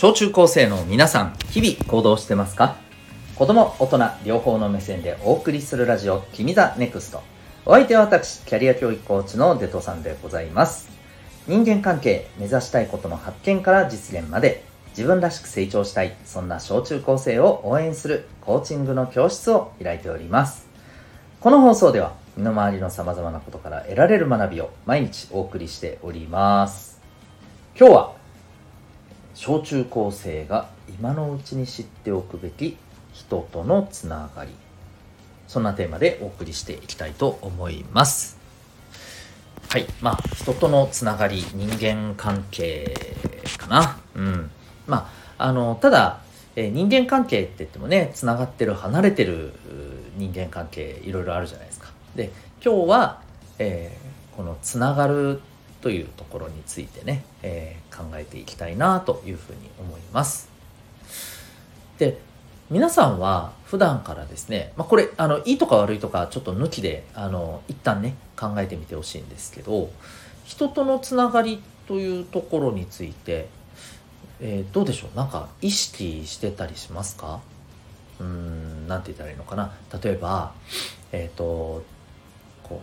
小中高生の皆さん、日々行動してますか？子供、大人、両方の目線でお送りするラジオ、君ザネクスト。お相手は私、キャリア教育コーチのデトさんでございます。人間関係、目指したいことの発見から実現まで、自分らしく成長したい、そんな小中高生を応援するコーチングの教室を開いております。この放送では、身の回りの様々なことから得られる学びを毎日お送りしております。今日は、小中高生が今のうちに知っておくべき人とのつながりそんなテーマでお送りしていきたいと思います。はいまあ人とのつながり人間関係かな。うん。まああのただ、えー人間関係って言ってもねつながってる離れてる人間関係いろいろあるじゃないですか。で今日は、えーこのつながるというところについてね、えー考えていきたいなというふうに思います。で皆さんは普段からですね、まあ、これあのいいとか悪いとかちょっと抜きであの一旦ね考えてみてほしいんですけど人とのつながりというところについて、えーどうでしょう？なんか意識してたりしますか？うーんなんて言ったらいいのかな？例えばえっ、とこ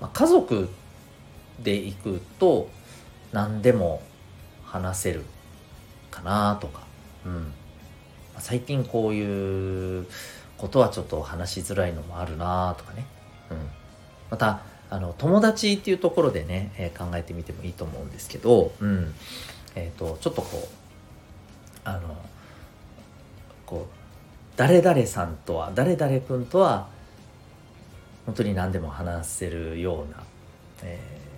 う、まあ、家族で行くと何でも話せるかなとか、うん、最近こういうことはちょっと話しづらいのもあるなとかね、うん、またあの友達っていうところでね、えー考えてみてもいいと思うんですけど、うん。えー、とちょっとこうあのこう誰々さんとは誰々君とは本当に何でも話せるような、えー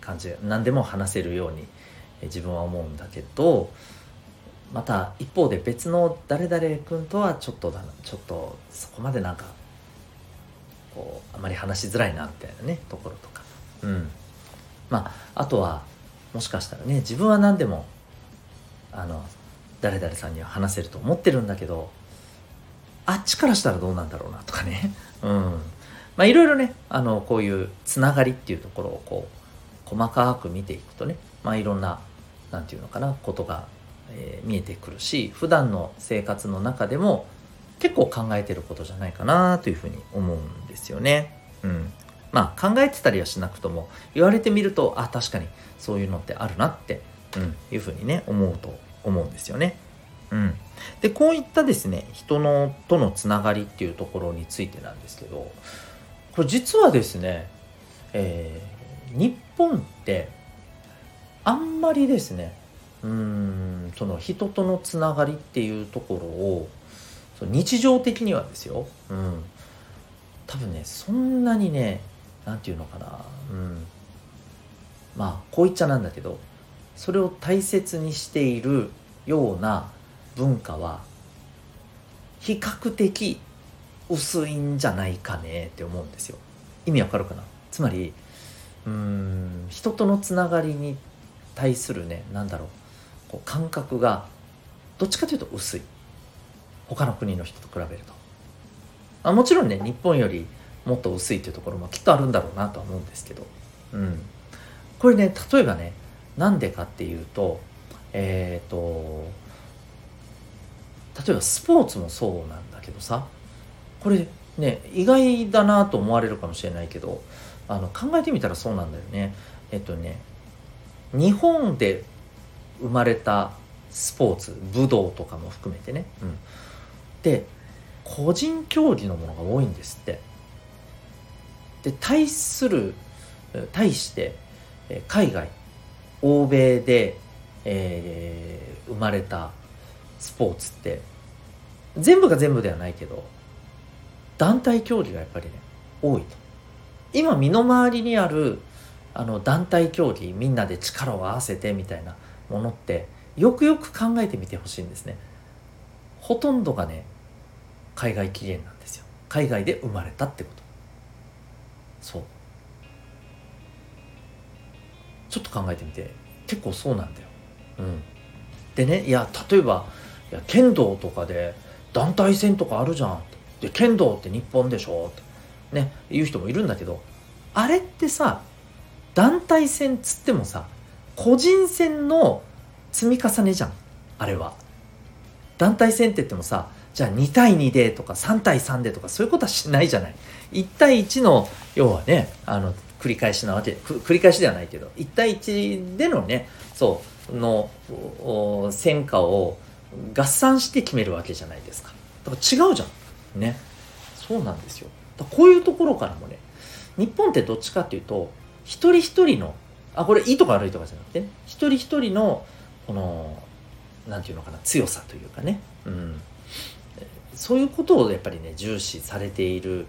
感じ何でも話せるように自分は思うんだけどまた一方で別の誰々君とはちょっとだちょっとそこまでなんかこうあまり話しづらいなみたいなねところとか。うん。まああとはもしかしたらね自分は何でもあの誰々さんには話せると思ってるんだけどあっちからしたらどうなんだろうなとかね。うん。まあいろいろねあのこういうつながりっていうところをこう細かく見ていくとねまあいろんななんていうのかなことが、えー見えてくるし普段の生活の中でも結構考えてることじゃないかなというふうに思うんですよね。うん、まあ考えてたりはしなくとも言われてみるとあ確かにそういうのってあるなって、うん、いうふうにね思うと思うんですよね。うん、でこういったですね人のとのつながりっていうところについてなんですけどこれ実はですね、えー日本ってあんまりですねうんその人とのつながりっていうところを日常的にはですよ、うん、多分ねそんなにねなんていうのかな、うん、まあこう言っちゃなんだけどそれを大切にしているような文化は比較的薄いんじゃないかねって思うんですよ。意味わかるかな？つまりうん。人とのつながりに対するねなんだろう。こう感覚がどっちかというと薄い。他の国の人と比べると。あもちろんね日本よりもっと薄いっていうところもきっとあるんだろうなとは思うんですけど、うん、これね例えばねなんでかっていうとえっ、と例えばスポーツもそうなんだけどさ。これね意外だなと思われるかもしれないけどあの考えてみたらそうなんだよね。えっとね日本で生まれたスポーツ武道とかも含めてね、うん、で個人競技のものが多いんですって。で対する対して海外欧米で、えー生まれたスポーツって全部が全部ではないけど団体競技がやっぱりね多いと。今身の回りにあるあの団体競技みんなで力を合わせてみたいなものってよくよく考えてみてほしいんですね。ほとんどがね海外起源なんですよ。海外で生まれたってこと。そう。ちょっと考えてみて。結構そうなんだよ。うん。でねいや例えばいや剣道とかで団体戦とかあるじゃん。で剣道って日本でしょって。ね言う人もいるんだけどあれってさ団体戦つってもさ個人戦の積み重ねじゃんあれは。団体戦って言ってもさじゃあ2対2でとか3対3でとかそういうことはしないじゃない。1対1の要はねあの繰り返しなわけ繰り返しではないけど1対1でのねそうの戦果を合算して決めるわけじゃないですか。だから違うじゃん。ね。そうなんですよ。こういうところからもね日本ってどっちかっていうと一人一人のあこれいいとか悪いとかじゃなくて、ね、一人一人のこのなんていうのかな強さというかね、うん、そういうことをやっぱりね重視されている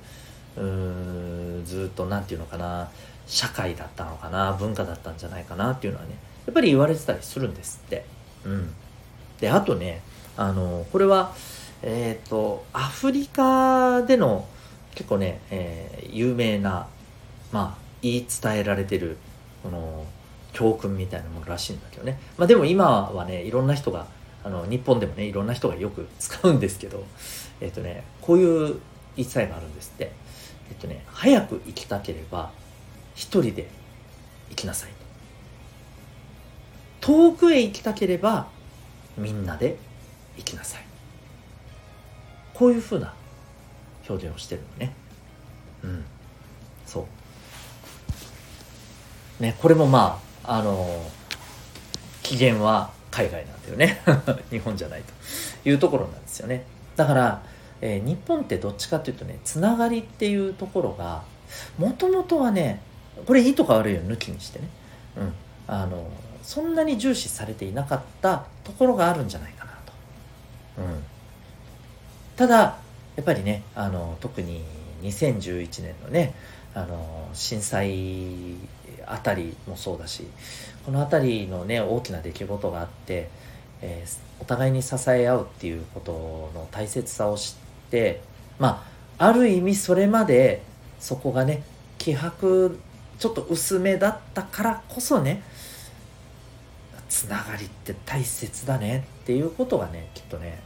うずっと何て言うのかな社会だったのかな文化だったんじゃないかなっていうのはねやっぱり言われてたりするんですって。うん、であとねあのこれはえっ、ー、とアフリカでの結構ね、えー、有名なまあ言い伝えられてるこの教訓みたいなものらしいんだけどね、まあ、でも今はねいろんな人があの日本でもねいろんな人がよく使うんですけどえっ、ー、とねこういう言い伝えがあるんですって。えっ、ー、とね早く生きたければ一人で生きなさい。遠くへ行きたければみんなで生きなさい。こういうふうな表現をしてるのね。うん。そう。ねこれもまああの起源は海外なんだよね。日本じゃないというところなんですよね。だから、えー、日本ってどっちかっていうとねつながりっていうところがもともとはねこれいいとか悪いを抜きにしてね、うん、あのそんなに重視されていなかったところがあるんじゃないかなと、うん、ただやっぱりねあの特に2011年のねあの震災あたりもそうだしこの辺りのね大きな出来事があって、えー、お互いに支え合うっていうことの大切さを知ってまあある意味それまでそこがね気迫ちょっと薄めだったからこそねつながりって大切だねっていうことがねきっとね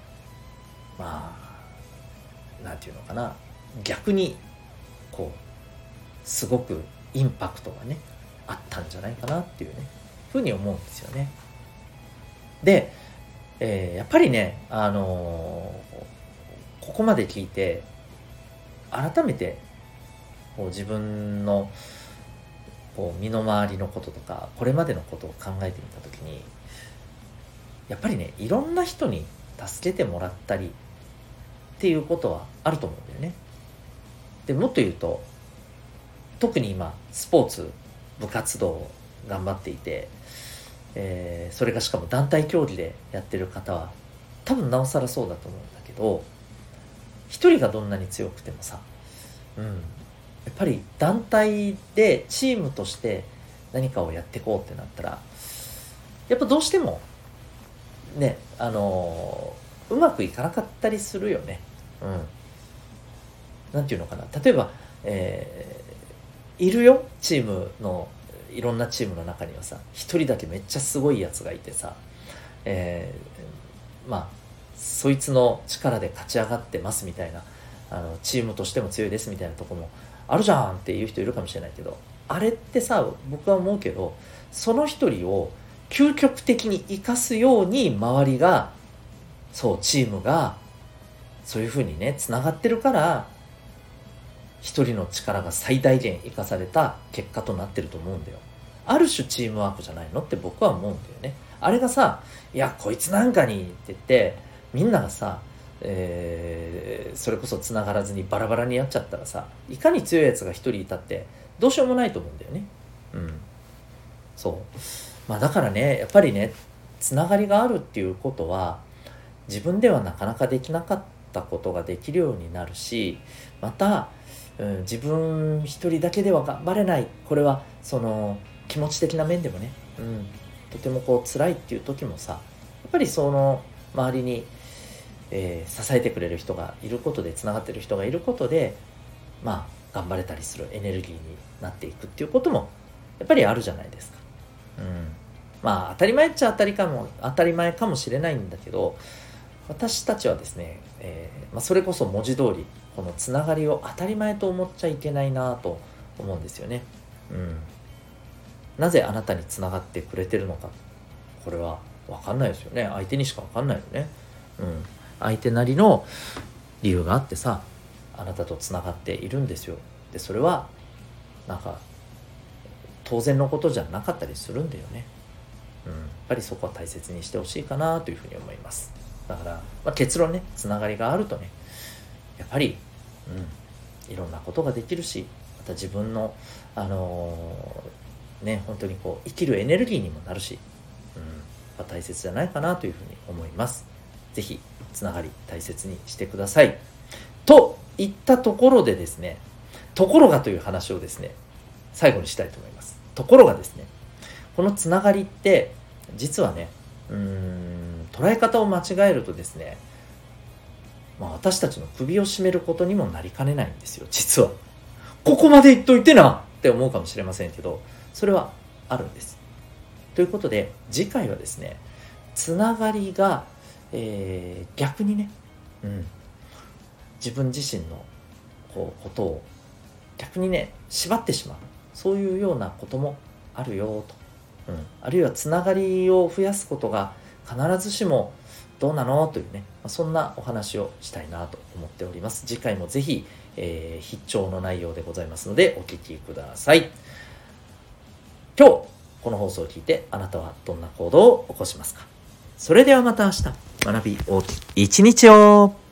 まあ何て言うのかな逆にこうすごくインパクトがねあったんじゃないかなっていうねふうに思うんですよね。で、えー、やっぱりね、あのー、ここまで聞いて改めてこう自分のこう身の回りのこととかこれまでのことを考えてみた時にやっぱりねいろんな人に助けてもらったりっていうことはあると思うんだよね。でもっと言うと特に今スポーツ部活動を頑張っていて、えー、それがしかも団体競技でやってる方は多分なおさらそうだと思うんだけど一人がどんなに強くてもさ、うん、やっぱり団体でチームとして何かをやっていこうってなったらやっぱどうしてもねあの、うまくいかなかったりするよね。うん。なんていうのかな。例えば、えいるよ？チームのいろんなチームの中にはさ。一人だけめっちゃすごいやつがいてさ、えー、まあそいつの力で勝ち上がってますみたいな。あのチームとしても強いですみたいなとこもあるじゃんっていう人いるかもしれないけど。あれってさ僕は思うけどその一人を究極的に生かすように周りがそうチームがそういうふうにねつながってるから一人の力が最大限生かされた結果となってると思うんだよ。ある種チームワークじゃないのって僕は思うんだよね。あれがさ、いや、こいつなんかにって言って、みんながさ、えー、それこそ繋がらずにバラバラにやっちゃったらさ、いかに強いやつが一人いたってどうしようもないと思うんだよね。うん。そう。まあだからね、やっぱりね、つながりがあるっていうことは、自分ではなかなかできなかったことができるようになるし、また、うん、自分一人だけでは頑張れない。これはその気持ち的な面でもね、うん、とてもこう辛いっていう時もさやっぱりその周りに、えー、支えてくれる人がいることでつながってる人がいることでまあ頑張れたりするエネルギーになっていくっていうこともやっぱりあるじゃないですか。うん、まあ当たり前っちゃ当たりかも当たり前かもしれないんだけど私たちはですね、えー、まあ、それこそ文字通りこのつながりを当たり前と思っちゃいけないなと思うんですよね。うん。なぜあなたにつながってくれてるのか。これは分かんないですよね。相手にしか分かんないよね。うん。相手なりの理由があってさあなたとつながっているんですよ。でそれはなんか当然のことじゃなかったりするんだよね、うん、やっぱりそこは大切にしてほしいかなというふうに思います。だから、まあ、結論ねつながりがあるとねやっぱり、うん、いろんなことができるしまた自分のあのー、ね本当にこう生きるエネルギーにもなるし、うんまあ、大切じゃないかなというふうに思います。是非つながり大切にしてください。といったところでですねところがという話をですね最後にしたいと思います。ところがですねこのつながりって実はねうん捉え方を間違えるとですね、まあ、私たちの首を絞めることにもなりかねないんですよ実は。ここまで言っといてなって思うかもしれませんけどそれはあるんです。ということで次回はですねつながりが、えー、逆にね、うん、自分自身のこうことを逆にね縛ってしまう。そういうようなこともあるよと、うん、あるいはつながりを増やすことが必ずしもどうなの？というね、まそんなお話をしたいなと思っております。次回もぜひ、えー、必聴の内容でございますのでお聴きください。今日この放送を聞いてあなたはどんな行動を起こしますか？それではまた明日。学び大きい一日を。